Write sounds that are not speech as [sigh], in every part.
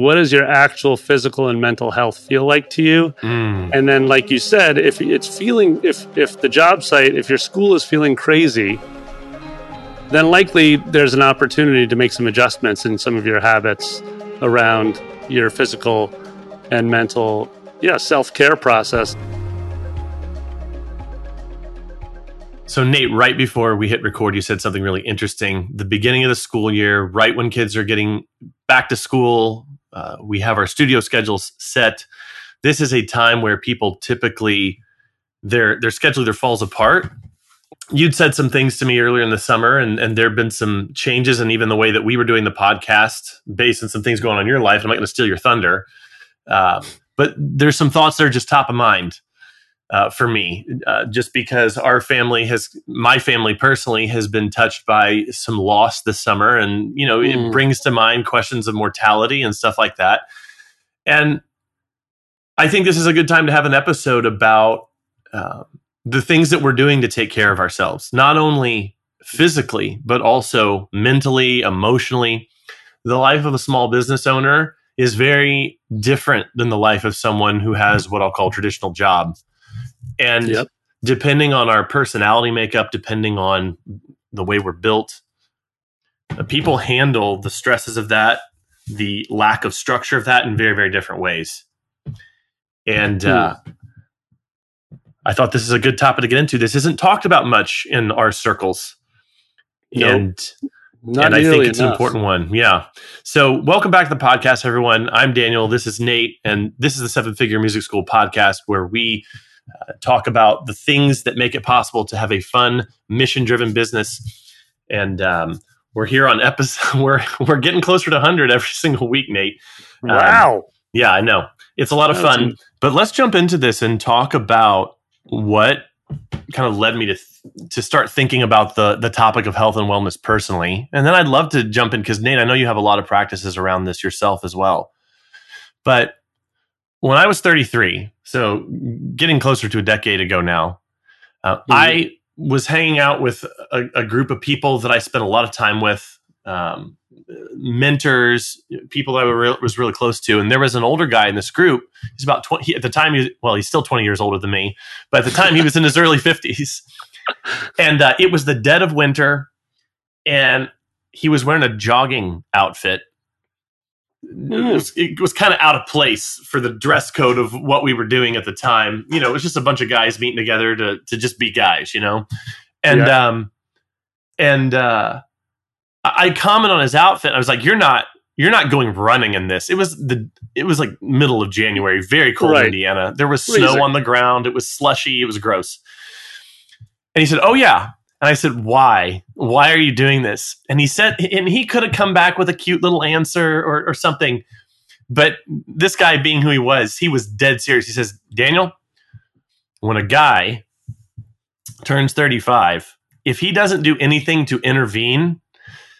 what does your actual physical and mental health feel like to you? Mm. And then, like you said, if it's feeling, if if the job site, if your school is feeling crazy, then likely there's an opportunity to make some adjustments in some of your habits around your physical and mental, yeah, self care process. So, Nate, right before we hit record, you said something really interesting. The beginning of the school year, right when kids are getting back to school, uh, we have our studio schedules set. This is a time where people typically their their schedule either falls apart. You'd said some things to me earlier in the summer, and, and there have been some changes and even the way that we were doing the podcast based on some things going on in your life. I'm not going to steal your thunder, uh, but there's some thoughts that are just top of mind uh, for me, uh, just because our family has, my family personally, has been touched by some loss this summer, and you know, it Mm. brings to mind questions of mortality and stuff like that. And I think this is a good time to have an episode about uh, the things that we're doing to take care of ourselves, not only physically but also mentally, emotionally. The life of a small business owner is very different than the life of someone who has what I'll call traditional job. And Yep. depending on our personality makeup, depending on the way we're built, uh, people handle the stresses of that, the lack of structure of that in very, very different ways. And uh, I thought this is a good topic to get into. This isn't talked about much in our circles. Nope. And Not and I think it's an important one. Yeah. So, welcome back to the podcast, everyone. I'm Daniel. This is Nate, and this is the Seven Figure Music School podcast, where we uh, talk about the things that make it possible to have a fun, mission-driven business. And um, we're here on episode. [laughs] We're we're getting closer to 100 every [laughs] single week, Nate. Um, Wow. Yeah, I know. It's a lot of fun. But let's jump into this and talk about what kind of led me to th- to start thinking about the the topic of health and wellness personally. And then I'd love to jump in because Nate, I know you have a lot of practices around this yourself as well. But when I was 33, so getting closer to a decade ago now, uh, I was hanging out with a, a group of people that I spent a lot of time with, um, mentors, people that I was really close to. And there was an older guy in this group. He's about 20, he- at the time, he was, well, he's still 20 years older than me, but at the time he was in his early 50s. And uh, it was the dead of winter, and he was wearing a jogging outfit. It was, was kind of out of place for the dress code of what we were doing at the time. You know, it was just a bunch of guys meeting together to to just be guys, you know. And Yeah. um and uh I comment on his outfit. I was like, "You're not you're not going running in this." It was the it was like middle of January, very cold in Right. Indiana. There was Freezing. snow on the ground. It was slushy. It was gross. And he said, "Oh yeah." And I said, "Why? Why are you doing this?" And he said, and he could have come back with a cute little answer or, or something, but this guy, being who he was, he was dead serious. He says, "Daniel, when a guy turns 35, if he doesn't do anything to intervene,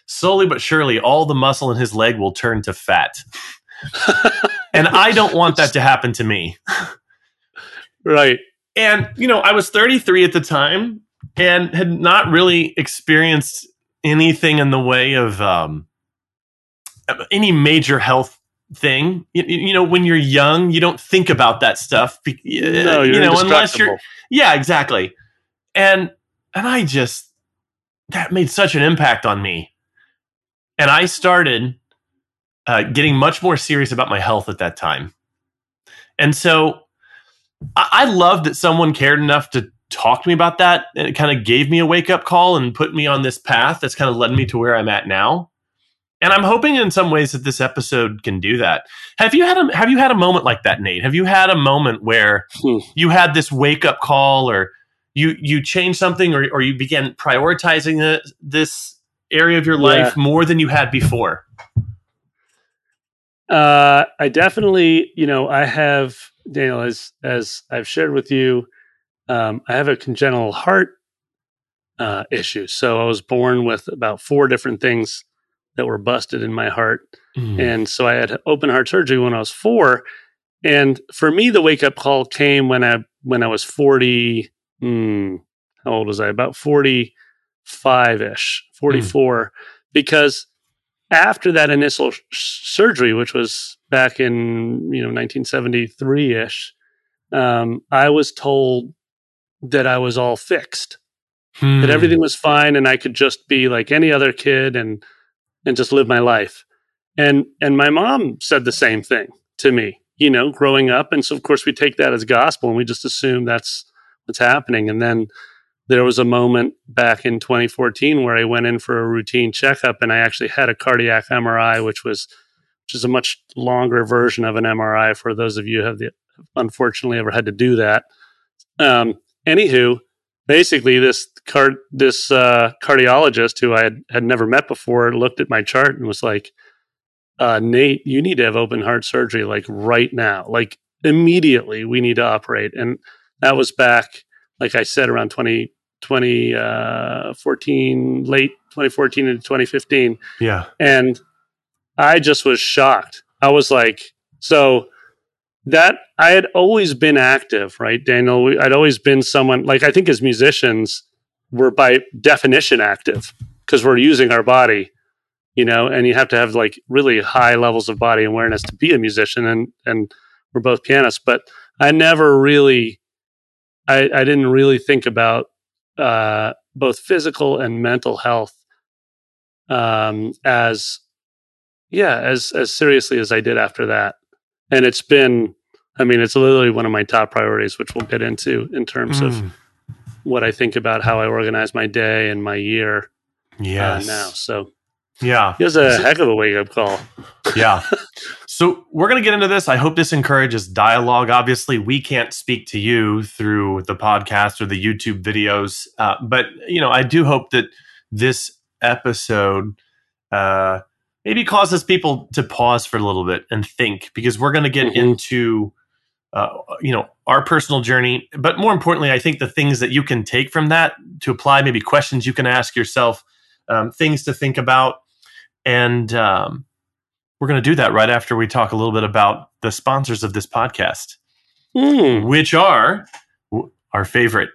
slowly but surely, all the muscle in his leg will turn to fat." [laughs] and I don't want that to happen to me. Right. And, you know, I was 33 at the time and had not really experienced anything in the way of um, any major health thing. You, you know, when you're young, you don't think about that stuff. be- No, you you're know, unless you're, yeah, exactly. And, and I just, that made such an impact on me. And I started uh, getting much more serious about my health at that time. And so I, I loved that someone cared enough to talk to me about that. And it kind of gave me a wake up call and put me on this path that's kind of led me to where I'm at now. And I'm hoping in some ways that this episode can do that. Have you had a have you had a moment like that, Nate? Have you had a moment where Hmm. you had this wake up call or you you changed something or, or you began prioritizing the, this area of your life more than you had before? Uh, I definitely, you know, I have Daniel as as I've shared with you. Um, I have a congenital heart uh, issue. So I was born with about four different things that were busted in my heart, Mm. and so I had open heart surgery when I was four. And for me, the wake up call came when I when I was forty. Hmm, how old was I? About forty five ish, forty four, because after that initial sh- surgery, which was back in you know 1973 ish, um, I was told that I was all fixed, Hmm. that everything was fine, and I could just be like any other kid and and just live my life. And and my mom said the same thing to me, you know, growing up. And so of course we take that as gospel and we just assume that's what's happening. And then there was a moment back in 2014 where I went in for a routine checkup and I actually had a cardiac MRI, which was which is a much longer version of an MRI for those of you who have the, unfortunately ever had to do that. Um, anywho, basically this card this uh, cardiologist who I had, had never met before looked at my chart and was like, uh, Nate, you need to have open heart surgery like right now, like immediately. We need to operate, and that was back, like I said, around 20, 2014, late 2014 into 2015. Yeah. And I just was shocked. I was like, so that I had always been active, right, Daniel? I'd always been someone like I think as musicians, we're by definition active because we're using our body, you know, and you have to have like really high levels of body awareness to be a musician, and and we're both pianists. But I never really, I, I didn't really think about uh, both physical and mental health um, as yeah as as seriously as I did after that. And it's been, I mean, it's literally one of my top priorities, which we'll get into in terms of Mm. what I think about how I organize my day and my year yeah uh, now. So Yeah. it was a heck of a wake up call. yeah. [laughs] So we're going to get into this. I hope this encourages dialogue. Obviously, we can't speak to you through the podcast or the YouTube videos, uh, but you know, I do hope that this episode uh, maybe causes people to pause for a little bit and think, because we're going to get Mhm. into. Uh, you know our personal journey, but more importantly, I think the things that you can take from that to apply, maybe questions you can ask yourself, um, things to think about, and um, we're going to do that right after we talk a little bit about the sponsors of this podcast, Hmm. which are our favorite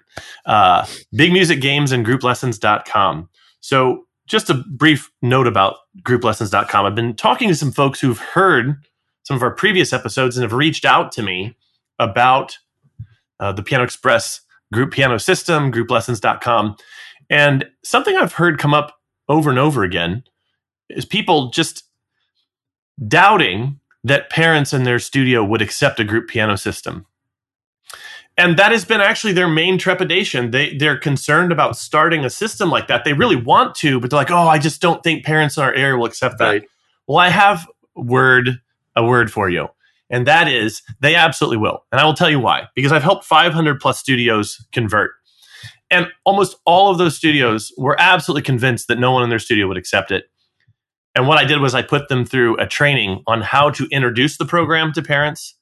uh, Big Music Games and GroupLessons.com. So, just a brief note about GroupLessons.com. I've been talking to some folks who've heard some of our previous episodes and have reached out to me about uh, the Piano Express group piano system, GroupLessons.com. And something I've heard come up over and over again is people just doubting that parents in their studio would accept a group piano system. And that has been actually their main trepidation. They they're concerned about starting a system like that. They really want to, but they're like, "Oh, I just don't think parents in our area will accept that." Right. Well, I have word a word for you. And that is they absolutely will. And I will tell you why. Because I've helped 500 plus studios convert. And almost all of those studios were absolutely convinced that no one in their studio would accept it. And what I did was I put them through a training on how to introduce the program to parents,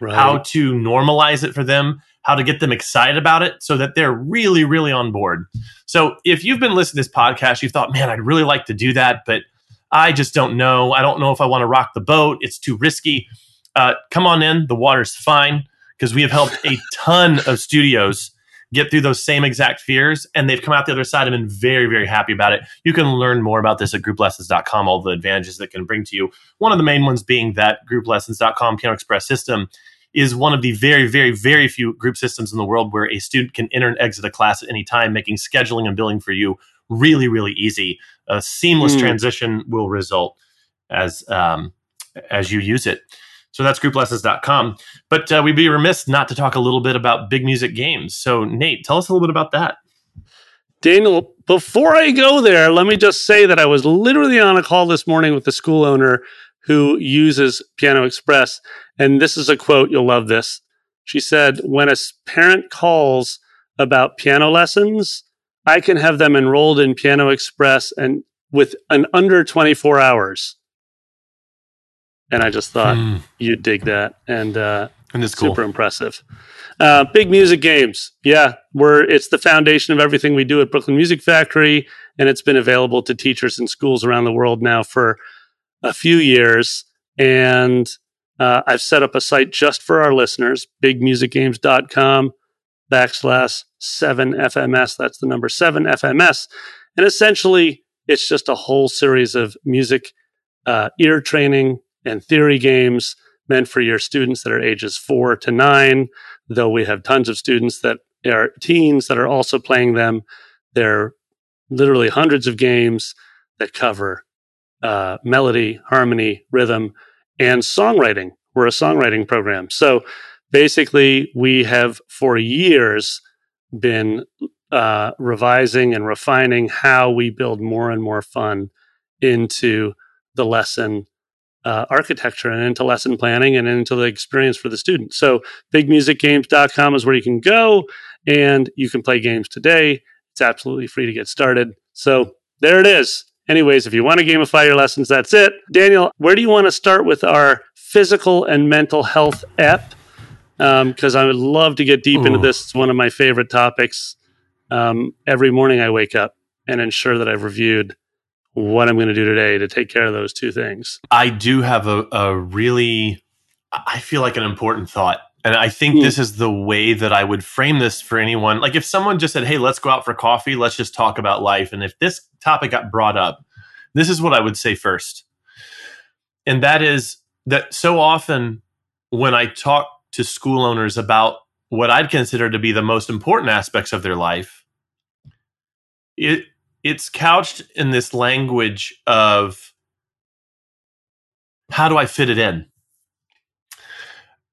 Right. how to normalize it for them, how to get them excited about it so that they're really, really on board. So if you've been listening to this podcast, you've thought, man, I'd really like to do that, but I just don't know. I don't know if I want to rock the boat. It's too risky. Uh, come on in. The water's fine because we have helped a ton of studios get through those same exact fears and they've come out the other side and been very, very happy about it. You can learn more about this at grouplessons.com, all the advantages that can bring to you. One of the main ones being that grouplessons.com Piano Express system is one of the very, very, very few group systems in the world where a student can enter and exit a class at any time, making scheduling and billing for you really, really easy. A seamless Hmm. transition will result as um, as you use it. So that's grouplessons.com. But uh, we'd be remiss not to talk a little bit about big music games. So, Nate, tell us a little bit about that. Daniel, before I go there, let me just say that I was literally on a call this morning with the school owner who uses Piano Express. And this is a quote, you'll love this. She said, When a parent calls about piano lessons, I can have them enrolled in Piano Express and with an under 24 hours. And I just thought Hmm. you'd dig that. And uh, and it's cool. Super impressive. Uh, big music games. Yeah, we're it's the foundation of everything we do at Brooklyn Music Factory, and it's been available to teachers and schools around the world now for a few years. And uh, I've set up a site just for our listeners, bigmusicgames.com backslash 7FMS. That's the number 7FMS. And essentially, it's just a whole series of music uh, ear training and theory games meant for your students that are ages four to nine, though we have tons of students that are teens that are also playing them. There are literally hundreds of games that cover uh, melody, harmony, rhythm, and songwriting. We're a songwriting program. So basically, we have for years been uh, revising and refining how we build more and more fun into the lesson uh, architecture and into lesson planning and into the experience for the student. So, bigmusicgames.com is where you can go and you can play games today. It's absolutely free to get started. So, there it is. Anyways, if you want to gamify your lessons, that's it. Daniel, where do you want to start with our physical and mental health app? Because um, I would love to get deep Ooh. into this. It's one of my favorite topics. Um, every morning I wake up and ensure that I've reviewed what I'm going to do today to take care of those two things. I do have a, a really, I feel like an important thought. And I think mm. this is the way that I would frame this for anyone. Like if someone just said, Hey, let's go out for coffee, let's just talk about life. And if this topic got brought up, this is what I would say first. And that is that so often when I talk to school owners about what I'd consider to be the most important aspects of their life, it it's couched in this language of how do I fit it in?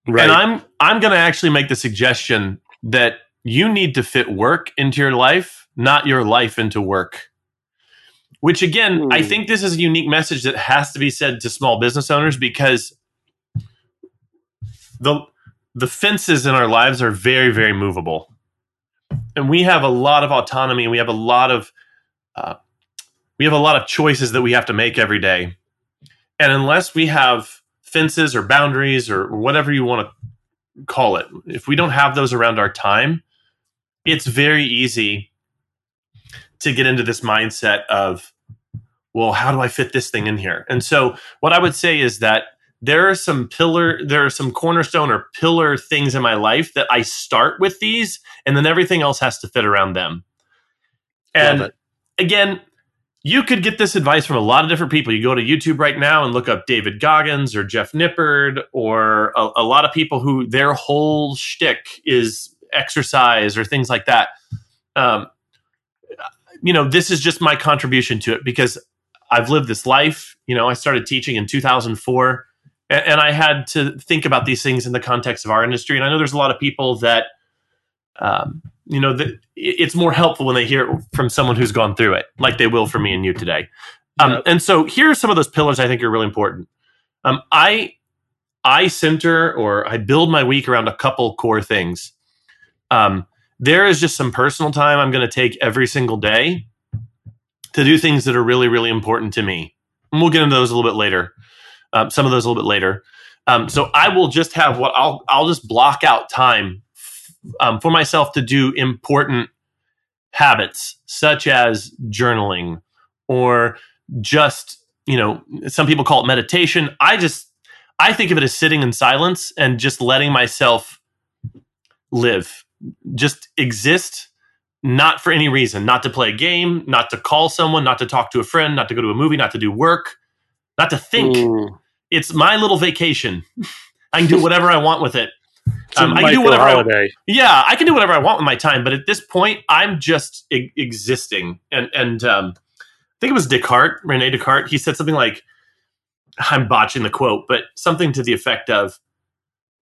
Right. And I'm I'm going to actually make the suggestion that you need to fit work into your life, not your life into work. Which again, mm. I hmm. think this is a unique message that has to be said to small business owners because the the fences in our lives are very very movable. And we have a lot of autonomy and we have a lot of uh, we have a lot of choices that we have to make every day. And unless we have fences or boundaries or whatever you want to call it, if we don't have those around our time, it's very easy to get into this mindset of, well, how do I fit this thing in here? And so, what I would say is that there are some pillar, there are some cornerstone or pillar things in my life that I start with these, and then everything else has to fit around them. And again, you could get this advice from a lot of different people. You go to YouTube right now and look up David Goggins or Jeff Nippard or a, a lot of people who their whole shtick is exercise or things like that. Um, you know, this is just my contribution to it because I've lived this life. You know, I started teaching in 2004 and, and I had to think about these things in the context of our industry. And I know there's a lot of people that, um, you know, the, it's more helpful when they hear it from someone who's gone through it, like they will for me and you today. Um, yep. And so here are some of those pillars I think are really important. Um, I I center or I build my week around a couple core things. Um, there is just some personal time I'm going to take every single day to do things that are really really important to me. And we'll get into those a little bit later. Um, some of those a little bit later. Um, so I will just have what I'll I'll just block out time um, for myself to do important habits such as journaling or just you know some people call it meditation. I just i think of it as sitting in silence and just letting myself live just exist not for any reason not to play a game not to call someone not to talk to a friend not to go to a movie not to do work not to think. Mm. it's my little vacation. [laughs] I can do whatever i want with it um, I can do whatever holiday. I, yeah, I can do whatever I want with my time, but at this point, I'm just e- existing. And and um, I think it was Descartes, Rene Descartes. He said something like, "I'm botching the quote, but something to the effect of."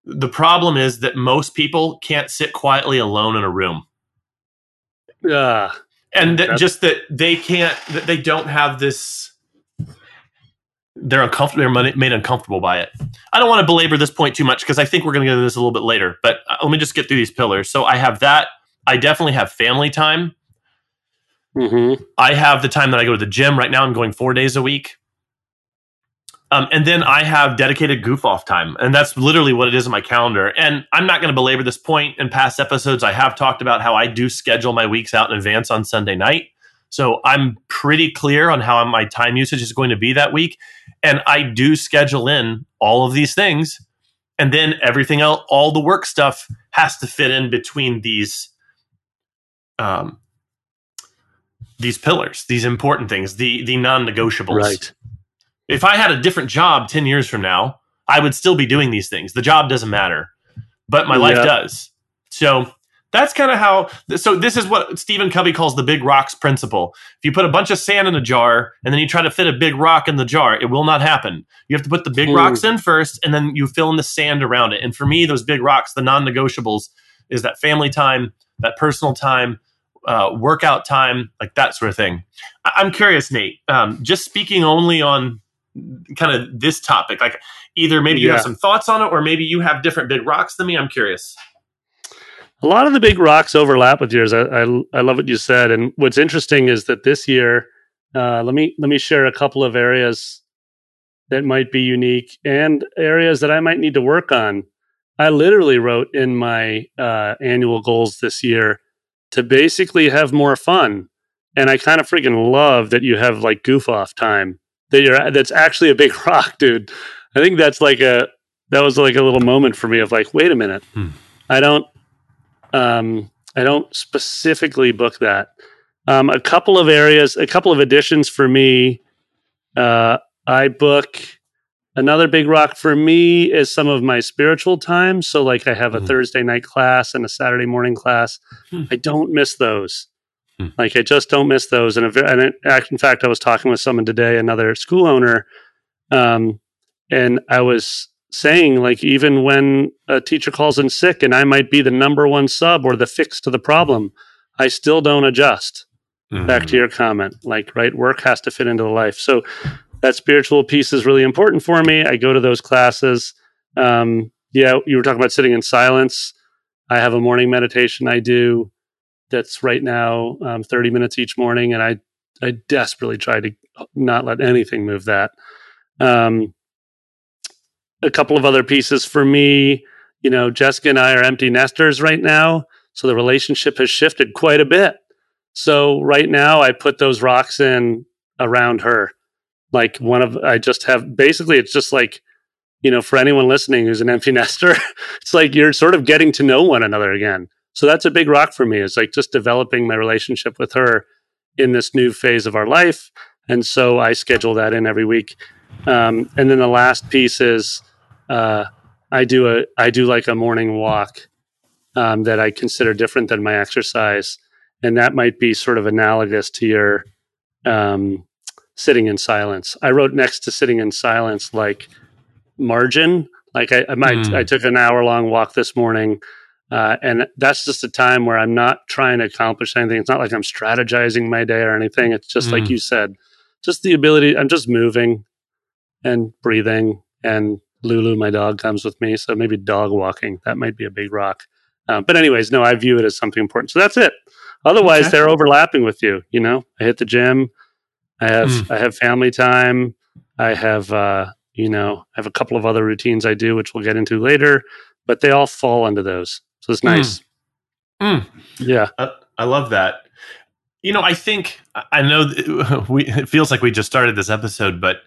The problem is that most people can't sit quietly alone in a room. Yeah. Uh, and that just that they can't, that they don't have this they're uncomfortable. They're made uncomfortable by it. I don't want to belabor this point too much because I think we're going to get into this a little bit later. But uh, let me just get through these pillars. So I have that. I definitely have family time. Mm-hmm. I have the time that I go to the gym. Right now, I'm going four days a week. Um, and then I have dedicated goof off time. And that's literally what it is in my calendar. And I'm not going to belabor this point. In past episodes, I have talked about how I do schedule my weeks out in advance on Sunday night. So I'm pretty clear on how my time usage is going to be that week. And I do schedule in all of these things. And then everything else, all the work stuff has to fit in between these um, these pillars, these important things, the the non-negotiables. Right. if I had a different job 10 years from now, I would still be doing these things. The job doesn't matter, but my life does. So that's kind of how. So this is what Stephen Covey calls the big rocks principle. If you put a bunch of sand in a jar and then you try to fit a big rock in the jar, it will not happen. You have to put the big Hmm. rocks in first, and then you fill in the sand around it. And for me, those big rocks, the non-negotiables, is that family time, that personal time, uh, workout time, like that sort of thing. I- I'm curious, Nate. Um, just speaking only on kind of this topic, like either maybe you Yeah. have some thoughts on it, or maybe you have different big rocks than me. I'm curious. A lot of the big rocks overlap with yours. I, I, I love what you said. And what's interesting is that this year, uh, let me let me share a couple of areas that might be unique and areas that I might need to work on. I literally wrote in my uh, annual goals this year to basically have more fun, and I kind of freaking love that you have like goof off time. That you're that's actually a big [laughs] rock, dude. I think that's like a that was like a little moment for me of like, wait a minute, Hmm. I don't um, I don't specifically book that. Um, a couple of areas, a couple of additions for me. Uh, I book another big rock for me is some of my spiritual time. So, like, I have a Mhm. Thursday night class and a Saturday morning class. Hmm. I don't miss those. Hmm. Like, I just don't miss those. And, and it, in fact, I was talking with someone today, another school owner, um, and I was saying, like, even when a teacher calls in sick and I might be the number one sub or the fix to the problem, I still don't adjust back to your comment like right? Work has to fit into the life. So that spiritual piece is really important for me. I go to those classes. Um, yeah you were talking about sitting in silence. I have a morning meditation i do that's right now um, 30 minutes each morning and i i desperately try to not let anything move that. Um, a couple of other pieces for me you know jessica and i are empty nesters right now so the relationship has shifted quite a bit so right now I put those rocks in around her. Like one of I just have basically it's just like you know for anyone listening who's an empty [laughs] nester, it's like you're sort of getting to know one another again. So that's a big rock for me. It's like just developing my relationship with her in this new phase of our life. And so I schedule that in every week. Um, and then the last piece is uh, I do a I do like a morning walk um, that I consider different than my exercise and that might be sort of analogous to your um, sitting in silence. I wrote next to sitting in silence like margin. Like I, I might, Hmm. I took an hour long walk this morning, uh, and that's just a time where I'm not trying to accomplish anything. It's not like I'm strategizing my day or anything. It's just like Hmm. you said, just the ability. I'm just moving and breathing. And Lulu, my dog, comes with me, so maybe dog walking. That might be a big rock. Um, but anyways, no, I view it as something important. So that's it. Otherwise, Okay. they're overlapping with you. You know, I hit the gym. I have I have family time. I have uh, you know I have a couple of other routines I do, which we'll get into later. But they all fall into those. So it's nice. Mm. Yeah. I, I love that. You know, I think I- I know that [laughs] we. It feels like we just started this episode, but I-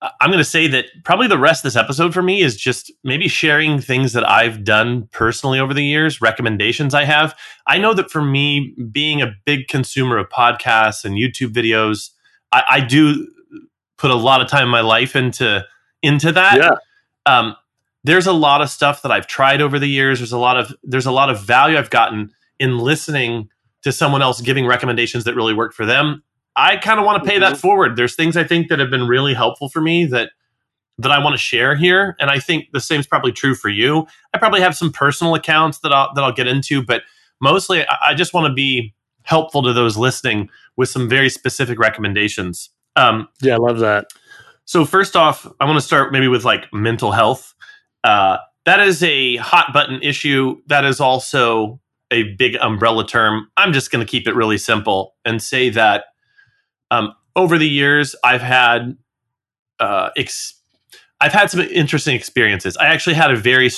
I'm going to say that probably the rest of this episode for me is just maybe sharing things that I've done personally over the years, recommendations I have. I know that for me, being a big consumer of podcasts and YouTube videos, I, I do put a lot of time in my life into into that. Yeah. Um, there's a lot of stuff that I've tried over the years. There's a lot of there's a lot of value I've gotten in listening to someone else giving recommendations that really work for them. I kind of want to pay that Mhm. forward. There's things I think that have been really helpful for me that that I want to share here, and I think the same is probably true for you. I probably have some personal accounts that I'll that I'll get into, but mostly I, I just want to be helpful to those listening with some very specific recommendations. Um, Yeah. I love that. so first off, I want to start maybe with like mental health. Uh, that is a hot button issue. That is also a big umbrella term. I'm just going to keep it really simple and say that um, over the years, I've had uh, ex- I've had some interesting experiences. I actually had a very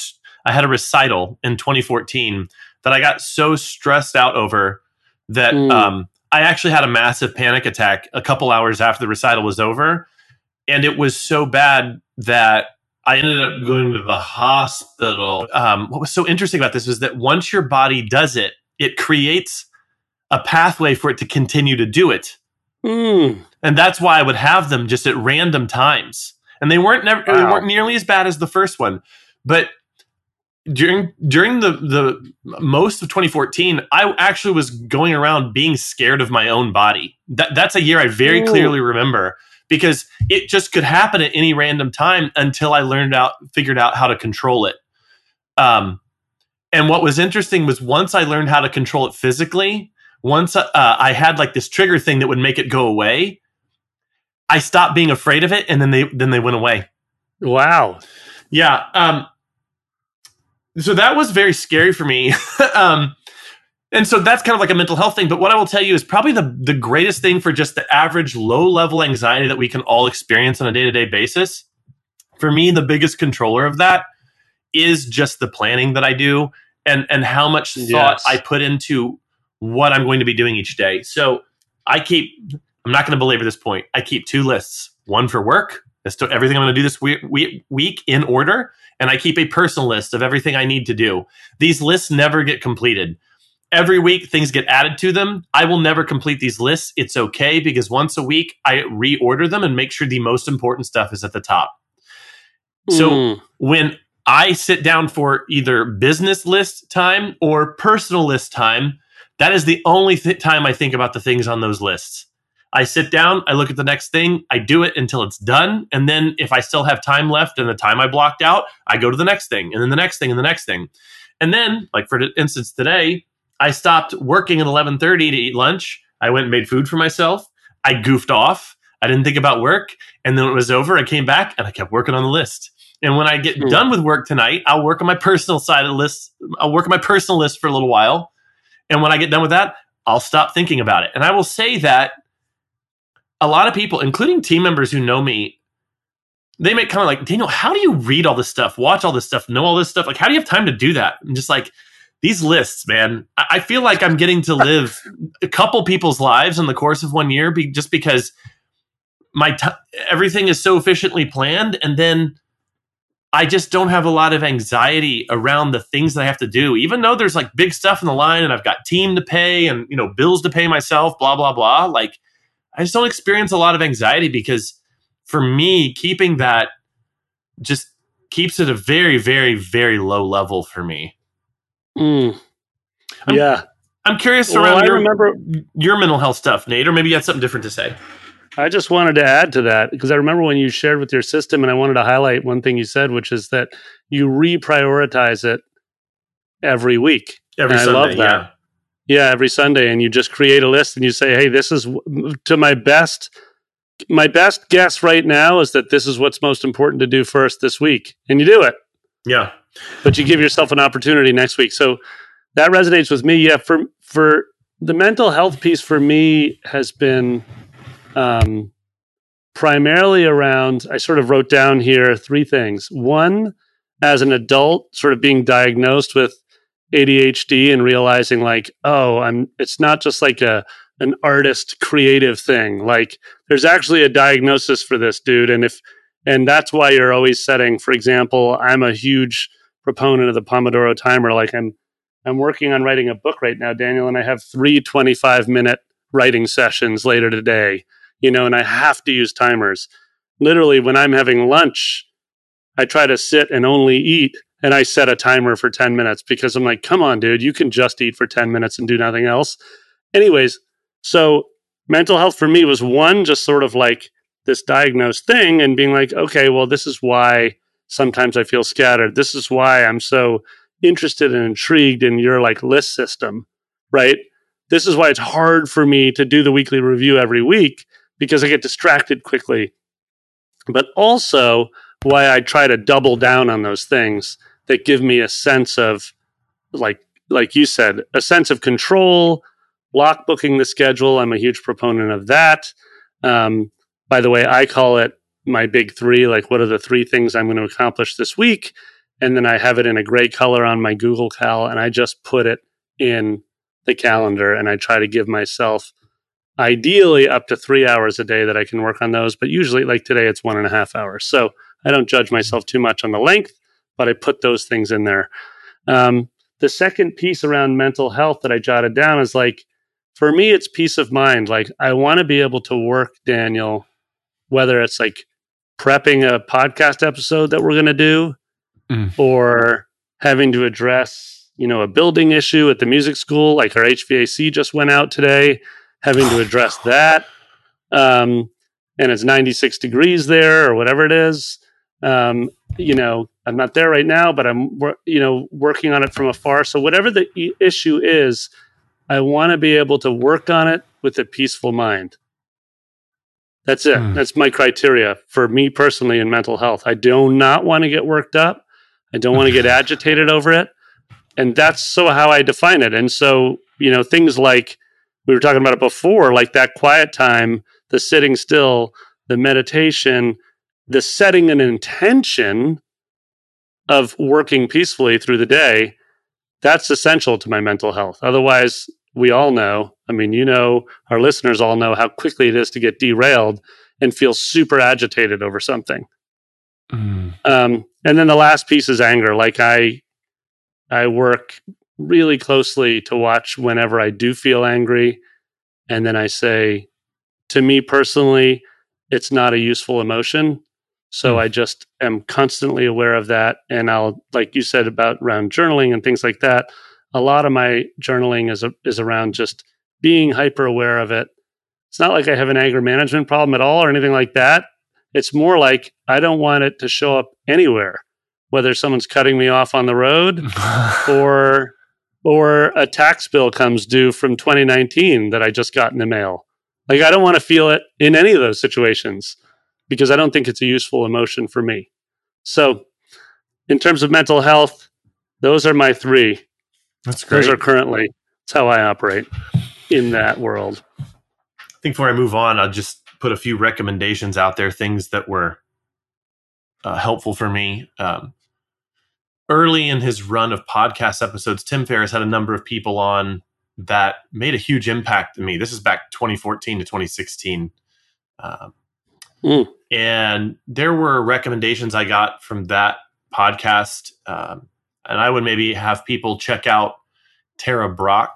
I had a recital in 2014 that I got so stressed out over that Mm. um, I actually had a massive panic attack a couple hours after the recital was over, and it was so bad that I ended up going to the hospital. Um, what was so interesting about this was that once your body does it, it creates a pathway for it to continue to do it. Mm. And that's why I would have them just at random times. And they weren't never they weren't nearly as bad as the first one. But during during the the most of 2014, I actually was going around being scared of my own body. That that's a year I very Ooh. clearly remember because it just could happen at any random time until I learned out figured out how to control it. Um and what was interesting was once I learned how to control it physically, once uh, I had like this trigger thing that would make it go away, I stopped being afraid of it, and then they then they went away. Wow. Yeah. Um, so that was very scary for me. [laughs] um, and so that's kind of like a mental health thing. But what I will tell you is probably the the greatest thing for just the average low level anxiety that we can all experience on a day to day basis. For me, the biggest controller of that is just the planning that I do and and how much thought Yes. I put into what I'm going to be doing each day. So I keep I'm not going to belabor this point. I keep two lists. One for work, as to everything I'm going to do this week, week, week in order, and I keep a personal list of everything I need to do. These lists never get completed. Every week, things get added to them. I will never complete these lists. It's okay because once a week, I reorder them and make sure the most important stuff is at the top. So Mm. when I sit down for either business list time or personal list time, that is the only th- time I think about the things on those lists. I sit down, I look at the next thing, I do it until it's done, and then if I still have time left and the time I blocked out, I go to the next thing, and then the next thing, and the next thing. And then, like for instance, today, I stopped working at 11:30 to eat lunch. I went and made food for myself. I goofed off. I didn't think about work, and then it was over, I came back and I kept working on the list. And when I get Hmm. done with work tonight, I'll work on my personal side of the list. I'll work on my personal list for a little while. And when I get done with that, I'll stop thinking about it. And I will say that a lot of people, including team members who know me, they make of like, Daniel, how do you read all this stuff, watch all this stuff, know all this stuff? Like, how do you have time to do that? And just like these lists, man, I, I feel like I'm getting to live a couple people's lives in the course of one year be, just because my t- everything is so efficiently planned. And then I just don't have a lot of anxiety around the things that I have to do, even though there's like big stuff in the line and I've got team to pay and, you know, bills to pay myself, blah, blah, blah. Like, I just don't experience a lot of anxiety because for me, keeping that just keeps it a very, very, very low level for me. Mm. I'm- Yeah. I'm curious Well, around I your, remember your mental health stuff, Nate, or maybe you had something different to say. I just wanted to add to that because I remember when you shared with your system, and I wanted to highlight one thing you said, which is that you reprioritize it every week. Every And I Sunday, love that. Yeah, every Sunday, and you just create a list and you say, "Hey, this is to my best. My best guess right now is that this is what's most important to do first this week," and you do it. Yeah. But you give yourself an opportunity next week. So that resonates with me. Yeah, for for the mental health piece for me has been um, primarily around. I sort of wrote down here three things. One, as an adult, sort of being diagnosed with ADHD and realizing like, oh, I'm. It's not just like a an artist creative thing. Like, there's actually a diagnosis for this, dude. And if and that's why you're always setting. For example, I'm a huge proponent of the Pomodoro timer. Like, I'm I'm working on writing a book right now, Daniel, and I have three 25 minute writing sessions later today. You know, and I have to use timers. Literally, when I'm having lunch, I try to sit and only eat and I set a timer for 10 minutes because I'm like, come on, dude, you can just eat for 10 minutes and do nothing else. Anyways, so mental health for me was one, just sort of like this diagnosed thing and being like, okay, well, this is why sometimes I feel scattered. This is why I'm so interested and intrigued in your like list system, right? This is why it's hard for me to do the weekly review every week because I get distracted quickly. But also why I try to double down on those things that give me a sense of like like you said, a sense of control, block booking the schedule. I'm a huge proponent of that. Um, by the way, I call it my big three. Like, what are the three things I'm going to accomplish this week? And then I have it in a gray color on my Google Cal, and I just put it in the calendar. And I try to give myself ideally up to three hours a day that I can work on those. But usually, like today, it's one and a half hours. So I don't judge myself too much on the length, but I put those things in there. Um, the second piece around mental health that I jotted down is like for me, it's peace of mind. Like I want to be able to work, Daniel, whether it's like prepping a podcast episode that we're going to do mm. or having to address, you know, a building issue at the music school, like our HVAC just went out today, having to address that. Um, and it's 96 degrees there or whatever it is. Um, you know, I'm not there right now, but I'm, you know, working on it from afar. So whatever the e- issue is, I want to be able to work on it with a peaceful mind. That's it. Mm. That's my criteria for me personally in mental health. I do not want to get worked up. I don't want to get [laughs] agitated over it. And that's so how I define it. And so, you know, things like we were talking about it before, like that quiet time, the sitting still, the meditation, the setting an intention of working peacefully through the day, that's essential to my mental health. Otherwise, we all know, I mean, you know, our listeners all know how quickly it is to get derailed and feel super agitated over something. Mm. Um, and then the last piece is anger. Like I, I work really closely to watch whenever I do feel angry, and then I say, to me personally, it's not a useful emotion. So mm. I just am constantly aware of that, and I'll, like you said about around journaling and things like that a lot of my journaling is a, is around just being hyper aware of it. It's not like I have an anger management problem at all or anything like that. It's more like I don't want it to show up anywhere, whether someone's cutting me off on the road [laughs] or or a tax bill comes due from 2019 that I just got in the mail. Like I don't want to feel it in any of those situations because I don't think it's a useful emotion for me. So, in terms of mental health, those are my three. That's great. Those are currently that's how I operate in that world. I think before I move on, I'll just put a few recommendations out there, things that were uh, helpful for me. Um, early in his run of podcast episodes, Tim Ferriss had a number of people on that made a huge impact to me. This is back 2014 to 2016. Um, mm. And there were recommendations I got from that podcast um, and I would maybe have people check out Tara Brach,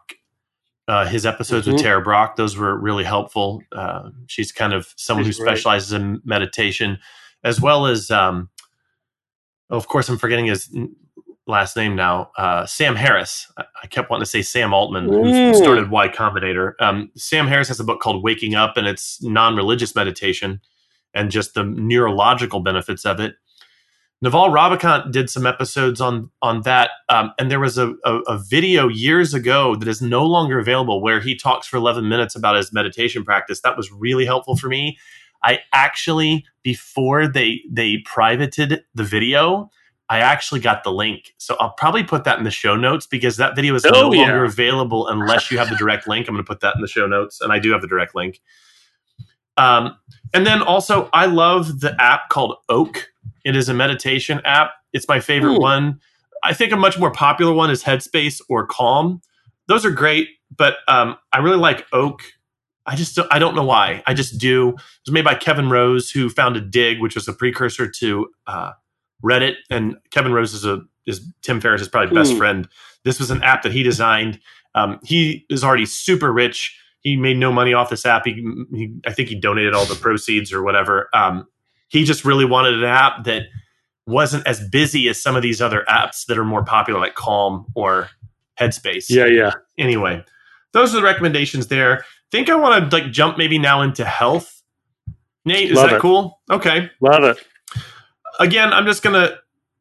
uh, his episodes mm-hmm. with Tara Brach. Those were really helpful. Uh, she's kind of someone she's who great. specializes in meditation, as well as, um, of course, I'm forgetting his last name now. Uh, Sam Harris. I kept wanting to say Sam Altman, mm. who started Y Combinator. Um, Sam Harris has a book called Waking Up, and it's non-religious meditation and just the neurological benefits of it. Naval Ravikant did some episodes on on that, um, and there was a, a, a, video years ago that is no longer available where he talks for 11 minutes about his meditation practice. That was really helpful for me. I actually before they they privated the video, I actually got the link, so I'll probably put that in the show notes because that video is oh, no yeah. longer available unless you have the direct link. I'm going to put that in the show notes, and I do have the direct link. Um, and then also, I love the app called Oak it is a meditation app. It's my favorite Ooh. one. I think a much more popular one is Headspace or Calm. Those are great, but um, I really like Oak. I just I don't know why. I just do. It was made by Kevin Rose, who founded Digg, which was a precursor to uh, Reddit. And Kevin Rose is a is Tim Ferriss' is probably best friend. This was an app that he designed. Um, he is already super rich. He made no money off this app. He, he I think he donated all the proceeds or whatever. Um, he just really wanted an app that wasn't as busy as some of these other apps that are more popular, like Calm or Headspace. Yeah, yeah. Anyway, those are the recommendations there. Think I want to like jump maybe now into health. Nate, is Love that it. cool? Okay. Love it. Again, I'm just gonna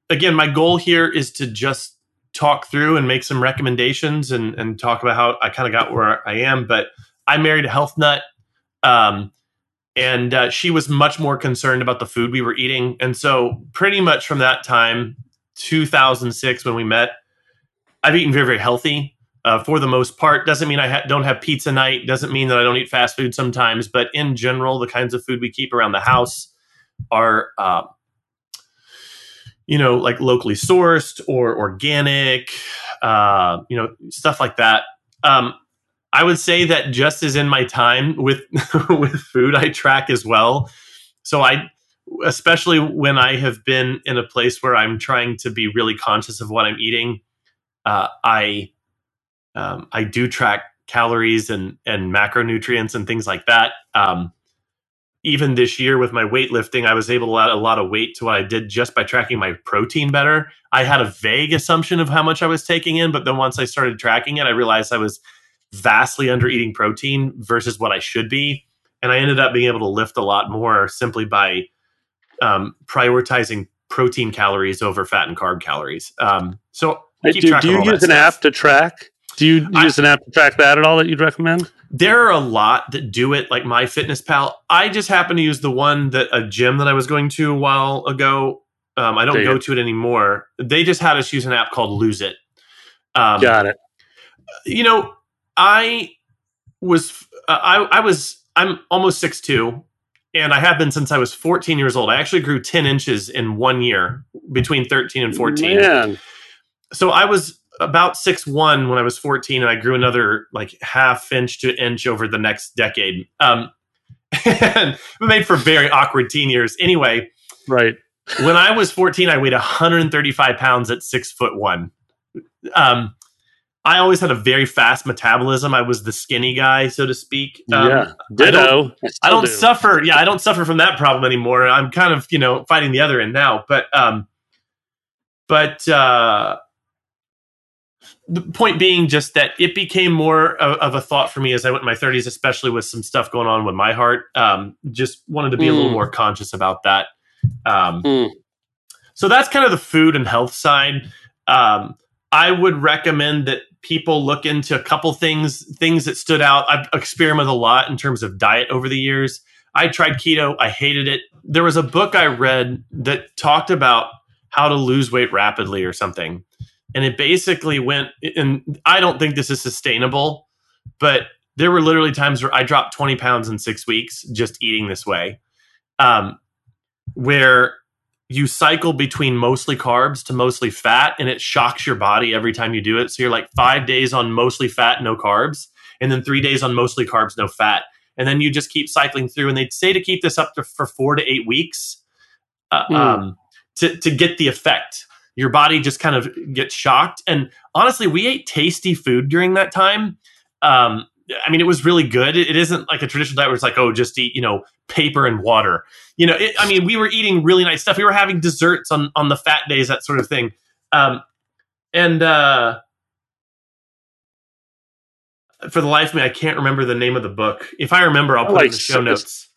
again, my goal here is to just talk through and make some recommendations and, and talk about how I kind of got where I am. But I married a health nut. Um, and uh, she was much more concerned about the food we were eating and so pretty much from that time 2006 when we met i've eaten very very healthy uh, for the most part doesn't mean i ha- don't have pizza night doesn't mean that i don't eat fast food sometimes but in general the kinds of food we keep around the house are uh, you know like locally sourced or organic uh, you know stuff like that um, I would say that just as in my time with [laughs] with food, I track as well. So I, especially when I have been in a place where I'm trying to be really conscious of what I'm eating, uh, I um, I do track calories and and macronutrients and things like that. Um, even this year with my weightlifting, I was able to add a lot of weight to what I did just by tracking my protein better. I had a vague assumption of how much I was taking in, but then once I started tracking it, I realized I was vastly under eating protein versus what I should be. And I ended up being able to lift a lot more simply by um, prioritizing protein calories over fat and carb calories. Um, so do, do you use an app to track? Do you use I, an app to track that at all that you'd recommend? There are a lot that do it, like MyFitnessPal. I just happen to use the one that a gym that I was going to a while ago. Um, I don't Damn. go to it anymore. They just had us use an app called Lose It. Um, Got it. You know, I was uh, I, I was I'm almost six two, and I have been since I was 14 years old. I actually grew 10 inches in one year between 13 and 14. Man. So I was about six one when I was 14, and I grew another like half inch to inch over the next decade. Um, [laughs] and made for very awkward teen years. Anyway, right. when I was 14, I weighed 135 pounds at six foot one. Um, I always had a very fast metabolism. I was the skinny guy, so to speak. Um, yeah, ditto. I don't, I don't do. suffer. Yeah, I don't suffer from that problem anymore. I'm kind of you know fighting the other end now. But um, but uh, the point being just that it became more of, of, a thought for me as I went in my 30s, especially with some stuff going on with my heart. Um, just wanted to be mm. a little mm. more conscious about that. Um, mm. So that's kind of the food and health side. Um, I would recommend that people look into a couple things, things that stood out. I've experimented a lot in terms of diet over the years. I tried keto, I hated it. There was a book I read that talked about how to lose weight rapidly or something. And it basically went, and I don't think this is sustainable, but there were literally times where I dropped 20 pounds in six weeks just eating this way. Um, where you cycle between mostly carbs to mostly fat and it shocks your body every time you do it. So you're like five days on mostly fat, no carbs, and then three days on mostly carbs, no fat. And then you just keep cycling through. And they say to keep this up to, for four to eight weeks uh, mm. um, to, to get the effect. Your body just kind of gets shocked. And honestly, we ate tasty food during that time. Um, I mean, it was really good. It, isn't like a traditional diet where it's like, oh, just eat, you know, paper and water. You know, it, I mean, we were eating really nice stuff. We were having desserts on on the fat days, that sort of thing. Um, and uh, for the life of me, I can't remember the name of the book. If I remember, I'll put like, it in the show notes.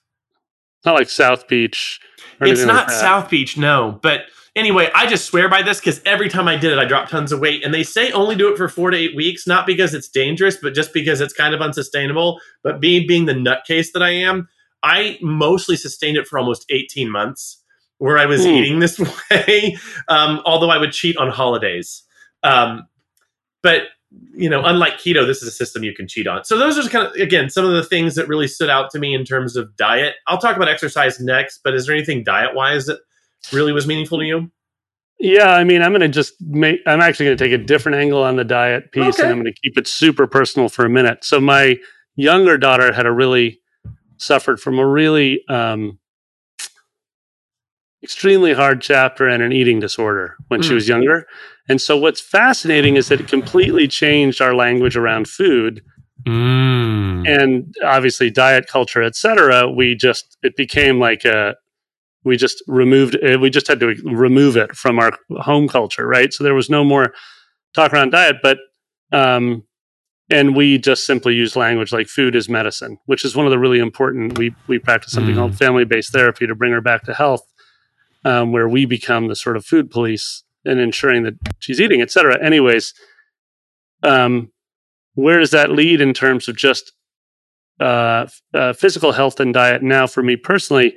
It's not like South Beach. It's not like South Beach, no. But Anyway, I just swear by this because every time I did it, I dropped tons of weight. And they say only do it for four to eight weeks, not because it's dangerous, but just because it's kind of unsustainable. But being being the nutcase that I am, I mostly sustained it for almost 18 months where I was mm. eating this [laughs] way, um, although I would cheat on holidays. Um, but you know, unlike keto, this is a system you can cheat on. So those are kind of again some of the things that really stood out to me in terms of diet. I'll talk about exercise next, but is there anything diet wise that really was meaningful to you? Yeah, I mean, I'm going to just make, I'm actually going to take a different angle on the diet piece okay. and I'm going to keep it super personal for a minute. So, my younger daughter had a really suffered from a really um, extremely hard chapter and an eating disorder when mm. she hmm. was younger. And so, what's fascinating is that it completely changed our language around food. Mm. And obviously, diet culture, et cetera, we just, it became like a, we just removed uh, we just had to remove it from our home culture right? So there was no more talk around diet but um and we just simply use language like food is medicine which is one of the really important we we practice something mm. called family based therapy to bring her back to health um, where we become the sort of food police and ensuring that she's eating etc anyways um where does that lead in terms of just uh, uh, physical health and diet now for me personally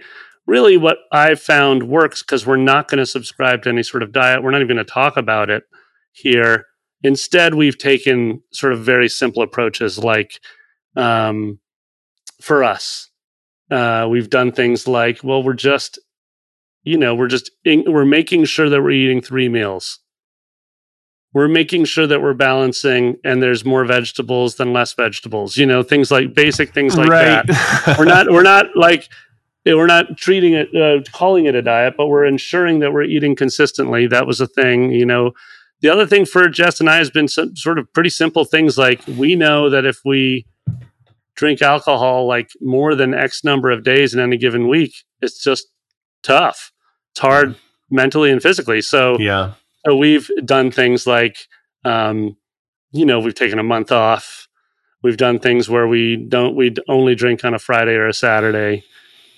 really what I've found works because we're not going to subscribe to any sort of diet. We're not even going to talk about it here. Instead, we've taken sort of very simple approaches like um, for us, uh, we've done things like, well, we're just, you know, we're just, in, we're making sure that we're eating three meals. We're making sure that we're balancing and there's more vegetables than less vegetables, you know, things like basic things like right. that. we're not, we're not like, we're not treating it, uh, calling it a diet, but we're ensuring that we're eating consistently. That was a thing, you know, the other thing for Jess and I has been some, sort of pretty simple things like we know that if we drink alcohol like more than X number of days in any given week, it's just tough. It's hard mentally and physically. So yeah, so we've done things like, um, you know, we've taken a month off. We've done things where we don't we only drink on a Friday or a Saturday.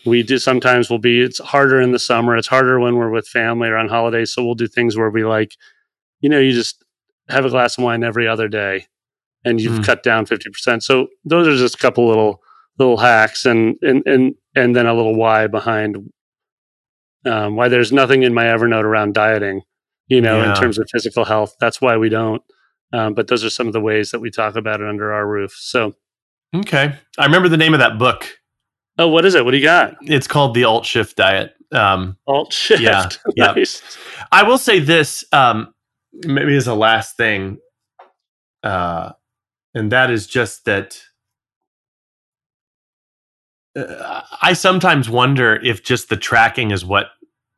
We do sometimes will be it's harder in the summer. It's harder when we're with family or on holidays. So we'll do things where we like, you know, you just have a glass of wine every other day and you've mm. cut down 50%. So those are just a couple little little hacks and and and and then a little why behind um, why there's nothing in my Evernote around dieting, you know, yeah. in terms of physical health. That's why we don't. Um, but those are some of the ways that we talk about it under our roof. So, okay, I remember the name of that book. Oh, what is it? What do you got? It's called the Alt Shift Diet. Um, Alt Shift. Yeah, [laughs] nice. yeah. I will say this, um, maybe as a last thing, uh, and that is just that uh, I sometimes wonder if just the tracking is what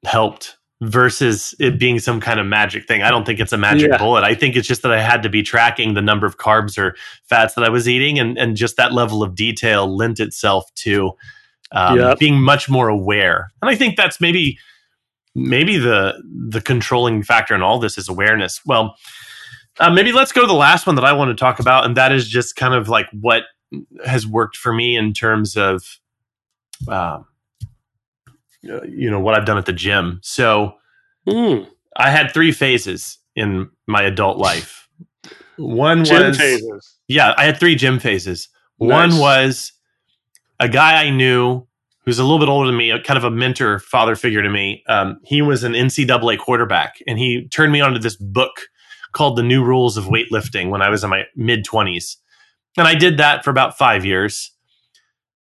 helped versus it being some kind of magic thing. I don't think it's a magic yeah. bullet. I think it's just that I had to be tracking the number of carbs or fats that I was eating, and and just that level of detail lent itself to um, yep. being much more aware. And I think that's maybe maybe the the controlling factor in all this is awareness. Well, uh, maybe let's go to the last one that I want to talk about, and that is just kind of like what has worked for me in terms of um, you know what I've done at the gym. So mm. I had three phases in my adult life. One gym was phases. yeah, I had three gym phases. Nice. One was a guy I knew who's a little bit older than me, kind of a mentor, father figure to me. Um, he was an NCAA quarterback, and he turned me onto this book called The New Rules of Weightlifting when I was in my mid twenties, and I did that for about five years.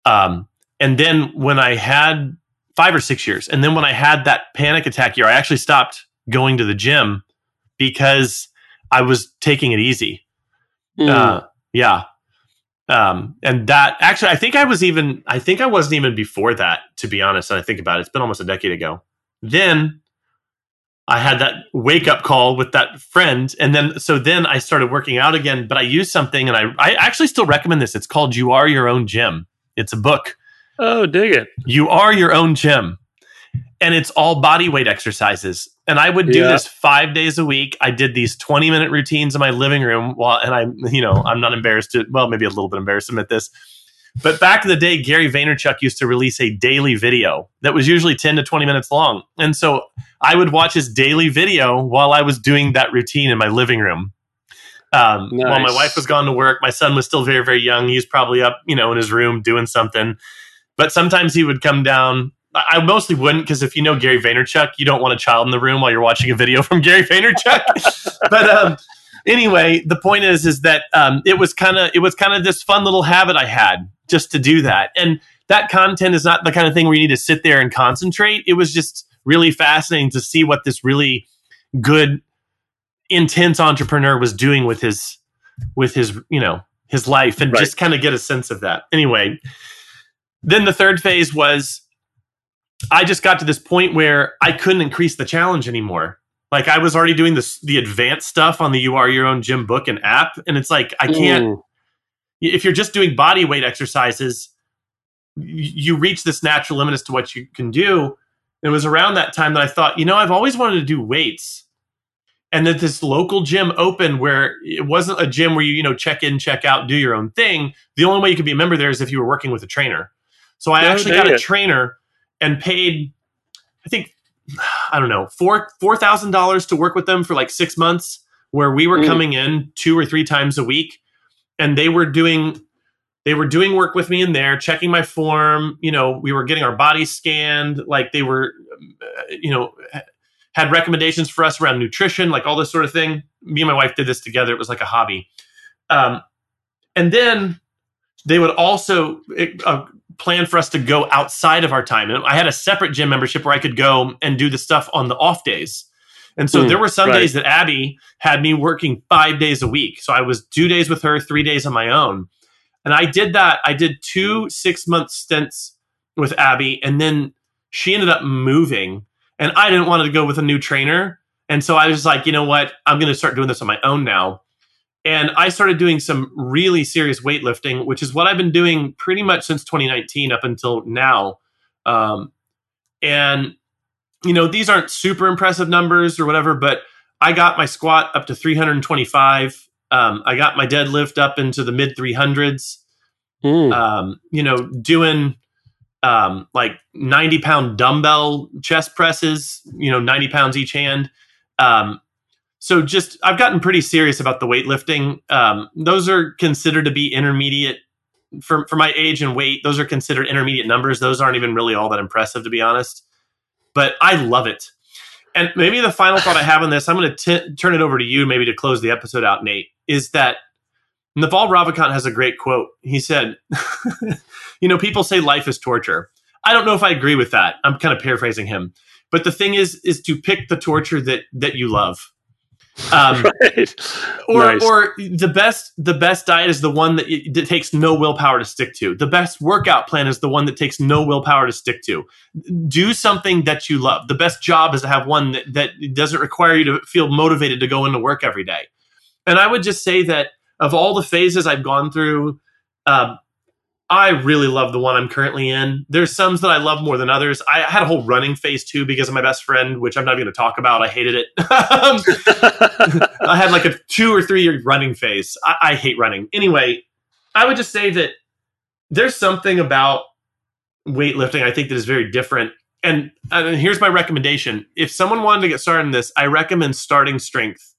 Um, and then when I had five or six years, and then when I had that panic attack year, I actually stopped going to the gym because I was taking it easy. Mm. Uh, yeah. Um, and that actually, I think I was even, I think I wasn't even before that, to be honest. And I think about it, it's been almost a decade ago. Then I had that wake up call with that friend. And then, so then I started working out again, but I used something and I, I actually still recommend this. It's called You Are Your Own Gym. It's a book Oh, dig it. You are your own gym. And it's all body weight exercises. And I would do yeah. this five days a week. I did these 20 minute routines in my living room while, and I'm, you know, I'm not embarrassed to, well, maybe a little bit embarrassed to admit this. But back in the day, Gary Vaynerchuk used to release a daily video that was usually 10 to 20 minutes long. And so I would watch his daily video while I was doing that routine in my living room. Um, nice. While my wife was gone to work, my son was still very, very young. He was probably up, you know, in his room doing something. But sometimes he would come down. I mostly wouldn't because if you know Gary Vaynerchuk, you don't want a child in the room while you're watching a video from [laughs] Gary Vaynerchuk. [laughs] but um, anyway, the point is, is that um, it was kind of it was kind of this fun little habit I had just to do that, and that content is not the kind of thing where you need to sit there and concentrate. It was just really fascinating to see what this really good, intense entrepreneur was doing with his with his you know his life, and right. just kind of get a sense of that. Anyway, then the third phase was I just got to this point where I couldn't increase the challenge anymore. Like I was already doing this the advanced stuff on the You Are Your Own Gym book and app, and it's like I can't. Ooh. If you're just doing body weight exercises, you reach this natural limit as to what you can do. it was around that time that I thought, you know, I've always wanted to do weights, and that this local gym opened where it wasn't a gym where you you know check in, check out, do your own thing. The only way you could be a member there is if you were working with a trainer. So I no, actually got a trainer and paid, I think, [sighs] I don't know, four four thousand dollars to work with them for like six months, where we were mm. coming in two or three times a week, and they were doing they were doing work with me in there, checking my form. You know, we were getting our bodies scanned. Like they were, you know, had recommendations for us around nutrition, like all this sort of thing. Me and my wife did this together. It was like a hobby. Um, and then they would also uh, plan for us to go outside of our time. And I had a separate gym membership where I could go and do the stuff on the off days. And so mm, there were some right. days that Abby had me working five days a week. So I was two days with her, three days on my own. And I did that. I did two six month stints with Abby. And then she ended up moving. And I didn't want to go with a new trainer. And so I was like, you know what? I'm going to start doing this on my own now. And I started doing some really serious weightlifting, which is what I've been doing pretty much since 2019 up until now. Um, and, you know, these aren't super impressive numbers or whatever, but I got my squat up to 325. Um, I got my deadlift up into the mid 300s. Mm. Um, you know, doing um, like 90 pound dumbbell chest presses, you know, 90 pounds each hand. Um, so just I've gotten pretty serious about the weightlifting. Um, those are considered to be intermediate for for my age and weight. Those are considered intermediate numbers. Those aren't even really all that impressive, to be honest. But I love it. And maybe the final thought I have on this, I'm going to turn it over to you, maybe to close the episode out, Nate. Is that Naval Ravikant has a great quote. He said, [laughs] "You know, people say life is torture. I don't know if I agree with that. I'm kind of paraphrasing him, but the thing is, is to pick the torture that that you love." Um, [laughs] right. Or, nice. or the best the best diet is the one that, it, that takes no willpower to stick to. The best workout plan is the one that takes no willpower to stick to. Do something that you love. The best job is to have one that, that doesn't require you to feel motivated to go into work every day. And I would just say that of all the phases I've gone through, um, I really love the one I'm currently in. There's some that I love more than others. I had a whole running phase too because of my best friend, which I'm not going to talk about. I hated it. [laughs] I had like a two or three year running phase. I, I hate running. Anyway, I would just say that there's something about weightlifting I think that is very different. And, and here's my recommendation: if someone wanted to get started in this, I recommend starting strength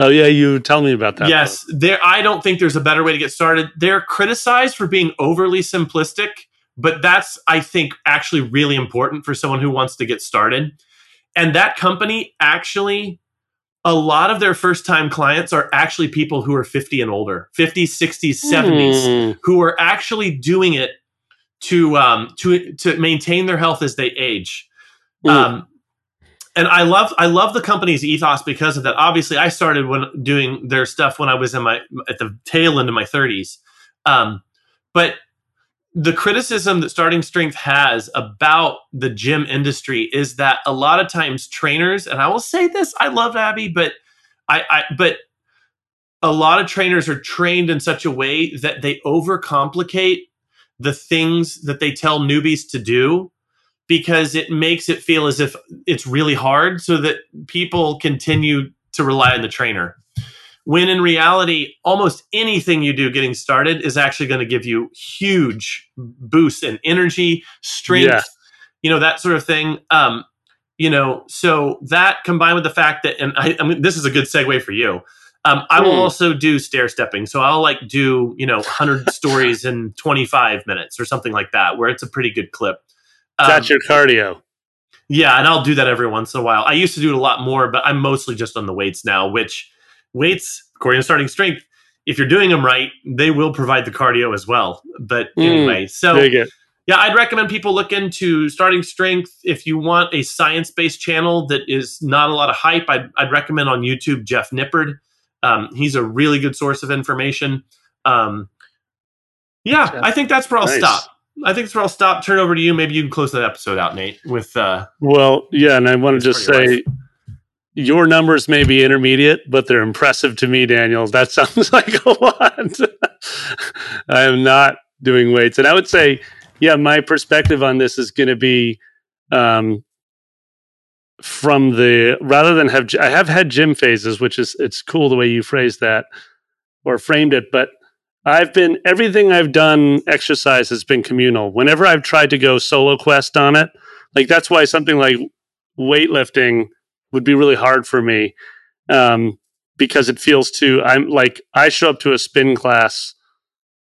Oh yeah, you tell me about that. Yes, there. I don't think there's a better way to get started. They're criticized for being overly simplistic, but that's I think actually really important for someone who wants to get started. And that company actually a lot of their first time clients are actually people who are 50 and older 50s 60s 70s mm. who are actually doing it to um, to to maintain their health as they age mm. um, and I love I love the company's ethos because of that. Obviously, I started when doing their stuff when I was in my at the tail end of my 30s. Um, but the criticism that starting strength has about the gym industry is that a lot of times trainers, and I will say this, I love Abby, but I, I but a lot of trainers are trained in such a way that they overcomplicate the things that they tell newbies to do because it makes it feel as if it's really hard so that people continue to rely on the trainer. When in reality, almost anything you do getting started is actually going to give you huge boost in energy, strength, yeah. you know, that sort of thing. Um, you know, so that combined with the fact that, and I, I mean, this is a good segue for you. Um, I will hmm. also do stair stepping. So I'll like do, you know, 100 [laughs] stories in 25 minutes or something like that, where it's a pretty good clip. That's um, your cardio. Yeah, and I'll do that every once in a while. I used to do it a lot more, but I'm mostly just on the weights now, which weights, according to starting strength, if you're doing them right, they will provide the cardio as well. But mm, anyway, so yeah, I'd recommend people look into starting strength. If you want a science based channel that is not a lot of hype, I'd, I'd recommend on YouTube Jeff Nippard. Um, he's a really good source of information. Um, yeah, I think that's where I'll nice. stop. I think that's where I'll stop. Turn over to you. Maybe you can close that episode out, Nate. With uh, well, yeah, and I want to just say your numbers may be intermediate, but they're impressive to me, Daniel. That [laughs] sounds like a lot. [laughs] I am not doing weights, and I would say, yeah, my perspective on this is going to be um, from the rather than have I have had gym phases, which is it's cool the way you phrased that or framed it, but I've been everything I've done exercise has been communal. Whenever I've tried to go solo quest on it, like that's why something like weightlifting would be really hard for me um, because it feels too. I'm like I show up to a spin class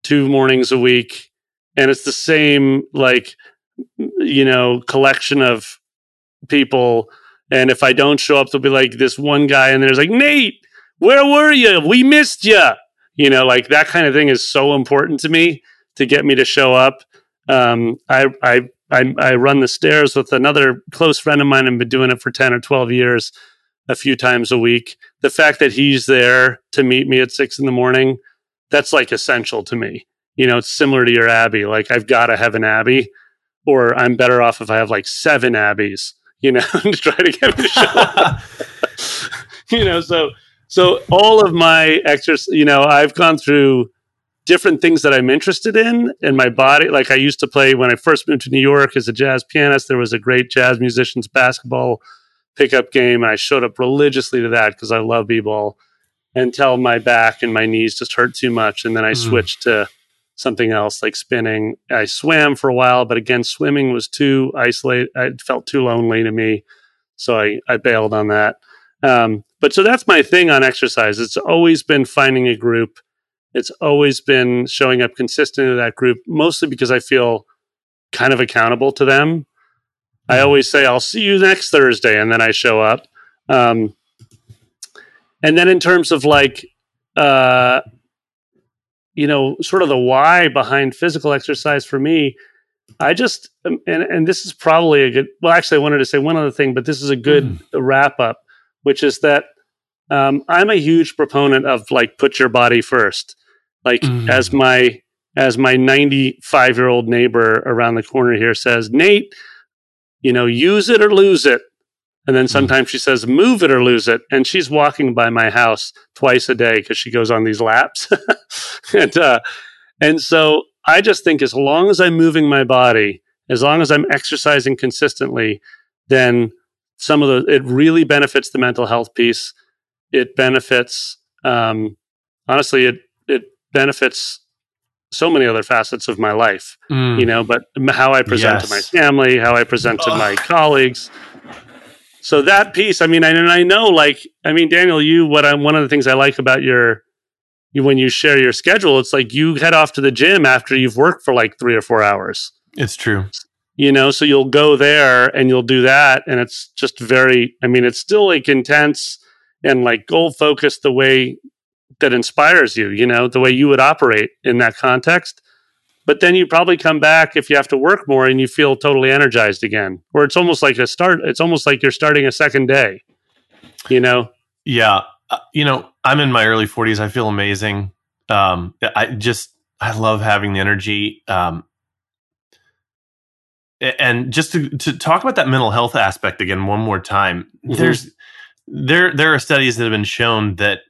two mornings a week, and it's the same like you know collection of people. And if I don't show up, there'll be like this one guy, and there's like Nate, where were you? We missed you you know like that kind of thing is so important to me to get me to show up. Um, I, I I I run the stairs with another close friend of mine and been doing it for 10 or 12 years a few times a week. The fact that he's there to meet me at six in the morning that's like essential to me. You know it's similar to your Abby. like i've got to have an Abby, or i'm better off if i have like seven Abbys, you know [laughs] to try to get me to show up. [laughs] You know, so so all of my exercise, you know, I've gone through different things that I'm interested in in my body. Like I used to play when I first moved to New York as a jazz pianist. There was a great jazz musicians basketball pickup game, and I showed up religiously to that because I love b-ball. Until my back and my knees just hurt too much, and then I mm. switched to something else like spinning. I swam for a while, but again, swimming was too isolated. It felt too lonely to me, so I I bailed on that. Um, but so that's my thing on exercise. It's always been finding a group it's always been showing up consistent in that group, mostly because I feel kind of accountable to them. I mm-hmm. always say, I'll see you next Thursday, and then I show up. Um, and then in terms of like, uh, you know, sort of the why behind physical exercise for me, I just, um, and, and this is probably a good, well, actually, I wanted to say one other thing, but this is a good mm. wrap up, which is that um, I'm a huge proponent of like put your body first. Like mm. as my as my 95 year old neighbor around the corner here says, Nate, you know, use it or lose it. And then mm. sometimes mm. she says, move it or lose it. And she's walking by my house twice a day because she goes on these laps. [laughs] and, uh, and so I just think as long as I'm moving my body, as long as I'm exercising consistently, then some of the, it really benefits the mental health piece. It benefits, um, honestly, it, it benefits so many other facets of my life, mm. you know, but how I present yes. to my family, how I present to my colleagues. So that piece, I mean, I, and I know, like, I mean, Daniel, you, what I'm, one of the things I like about your, you, when you share your schedule, it's like you head off to the gym after you've worked for like three or four hours. It's true. You know, so you'll go there and you'll do that. And it's just very, I mean, it's still like intense and like goal focused the way that inspires you, you know, the way you would operate in that context. But then you probably come back if you have to work more and you feel totally energized again. Or it's almost like a start, it's almost like you're starting a second day, you know? Yeah. Uh, you know, I'm in my early 40s. I feel amazing. Um, I just, I love having the energy. Um, and just to, to talk about that mental health aspect again one more time, mm-hmm. there's there there are studies that have been shown that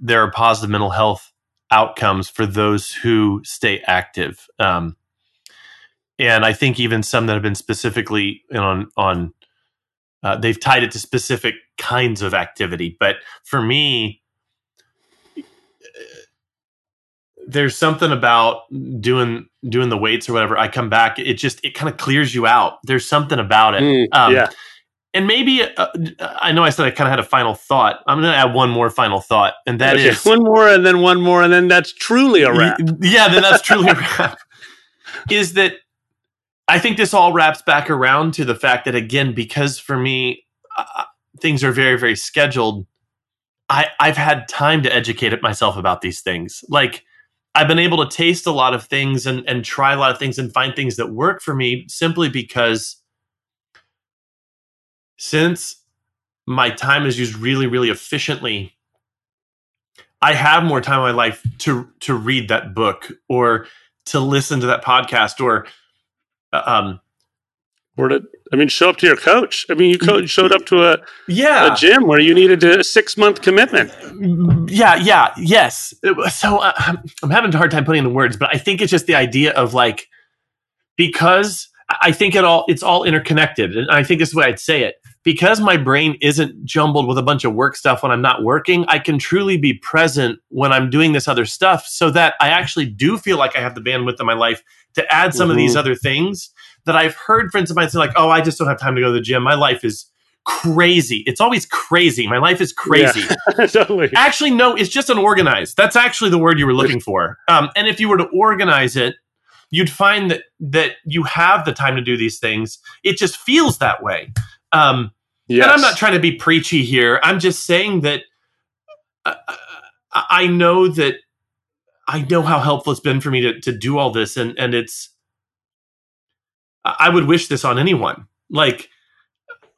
there are positive mental health outcomes for those who stay active. Um, and I think even some that have been specifically on on uh, they've tied it to specific kinds of activity. But for me, there's something about doing doing the weights or whatever. I come back, it just it kind of clears you out. There's something about it. Mm, um, yeah and maybe uh, I know I said I kind of had a final thought. I'm going to add one more final thought, and that okay. is one more, and then one more, and then that's truly a wrap. Yeah, then that's truly a [laughs] wrap. Is that I think this all wraps back around to the fact that again, because for me uh, things are very very scheduled. I I've had time to educate myself about these things. Like I've been able to taste a lot of things and and try a lot of things and find things that work for me simply because since my time is used really, really efficiently, I have more time in my life to to read that book or to listen to that podcast or uh, um or to I mean show up to your coach. I mean you co- showed up to a yeah a gym where you needed a six month commitment. Yeah, yeah, yes. So uh, I'm having a hard time putting in the words, but I think it's just the idea of like because I think it all it's all interconnected, and I think this is the way I'd say it because my brain isn't jumbled with a bunch of work stuff when I'm not working, I can truly be present when I'm doing this other stuff so that I actually do feel like I have the bandwidth in my life to add some mm-hmm. of these mm-hmm. other things that I've heard friends of mine say, like, oh, I just don't have time to go to the gym. My life is crazy. It's always crazy. My life is crazy. Yeah, [laughs] totally. Actually, no, it's just unorganized. That's actually the word you were looking for. Um, and if you were to organize it, you'd find that that you have the time to do these things. It just feels that way. Um, Yes. And I'm not trying to be preachy here. I'm just saying that uh, I know that I know how helpful it's been for me to, to do all this. And, and it's, I would wish this on anyone. Like,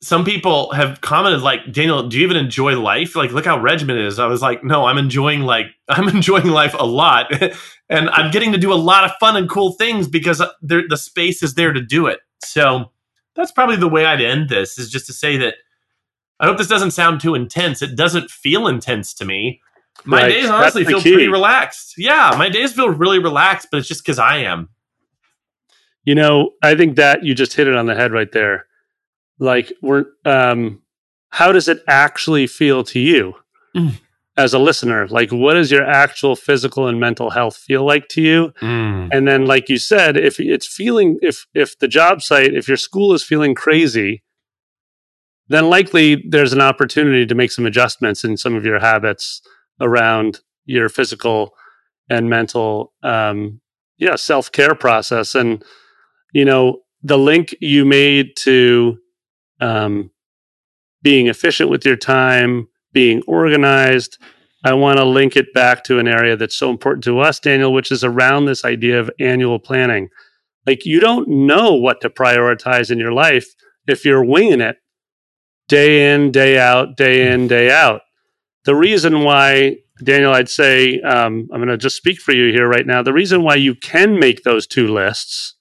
some people have commented like daniel do you even enjoy life like look how regimented is i was like no i'm enjoying like [laughs] i'm enjoying life a lot [laughs] and i'm getting to do a lot of fun and cool things because uh, the space is there to do it so that's probably the way I'd end this is just to say that I hope this doesn't sound too intense. It doesn't feel intense to me. My Right. days honestly feel key. pretty relaxed. Yeah, my days feel really relaxed, but it's just because I am. You know, I think that you just hit it on the head right there. Like we're um how does it actually feel to you Mm. as a listener? Like what does your actual physical and mental health feel like to you? And then like you said, if it's feeling if if the job site, if your school is feeling crazy, then likely there's an opportunity to make some adjustments in some of your habits around your physical and mental um yeah, self-care process and you know, the link you made to um being efficient with your time, being organized, I want to link it back to an area that's so important to us, Daniel, which is around this idea of annual planning. Like you don't know what to prioritize in your life if you're winging it day in, day out, day in, day out. The reason why, Daniel, I'd say, um, I'm going to just speak for you here right now. The reason why you can make those two lists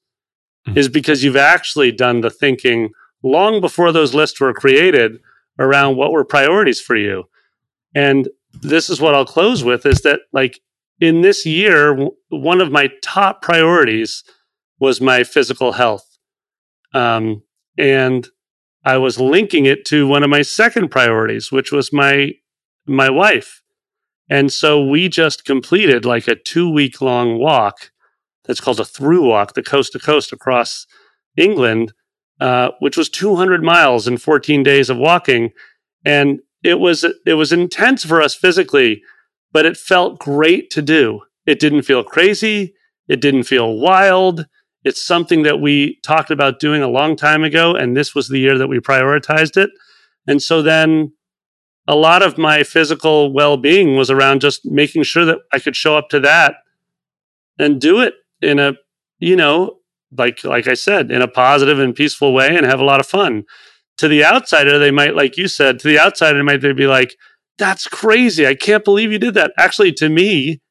Mhm. is because you've actually done the thinking long before those lists were created around what were priorities for you. And this is what I'll close with is that like in this year w- one of my top priorities was my physical health. Um, and I was linking it to one of my second priorities, which was my my wife. And so we just completed like a 2 week long walk that's called a through walk, the coast to coast across England, uh, which was 200 miles in 14 days of walking. And it was it was intense for us physically, but it felt great to do. It didn't feel crazy. It didn't feel wild. It's something that we talked about doing a long time ago, and this was the year that we prioritized it. And so then a lot of my physical well being was around just making sure that I could show up to that and do it in a, you know, like like I said, in a positive and peaceful way and have a lot of fun. To the outsider, they might, like you said, to the outsider, might they'd be like, that's crazy. I can't believe you did that. Actually, to me,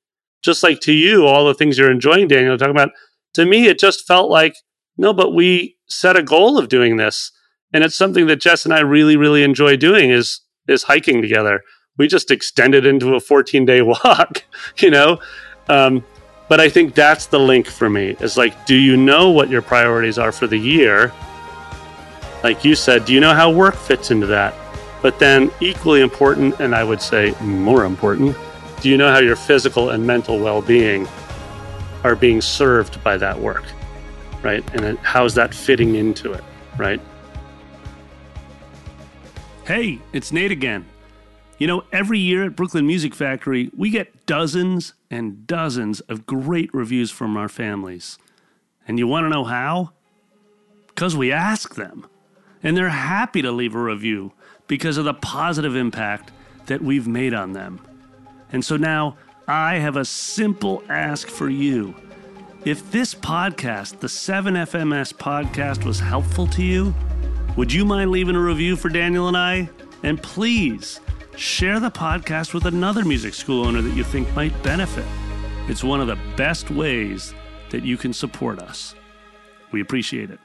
just like to you, all the things you're enjoying, Daniel, talking about, to me, it just felt like, no, but we set a goal of doing this. And it's something that Jess and I really, really enjoy doing is is hiking together. We just extended into a 14 day [laughs] walk, you know? Um, but I think that's the link for me is like, do you know what your priorities are for the year? Like you said, do you know how work fits into that? But then, equally important, and I would say more important, do you know how your physical and mental well being are being served by that work? Right? And how's that fitting into it? Right? Hey, it's Nate again. You know, every year at Brooklyn Music Factory, we get dozens and dozens of great reviews from our families. And you want to know how? Because we ask them. And they're happy to leave a review because of the positive impact that we've made on them. And so now I have a simple ask for you. If this podcast, the 7FMS podcast, was helpful to you, would you mind leaving a review for Daniel and I? And please share the podcast with another music school owner that you think might benefit. It's one of the best ways that you can support us. We appreciate it.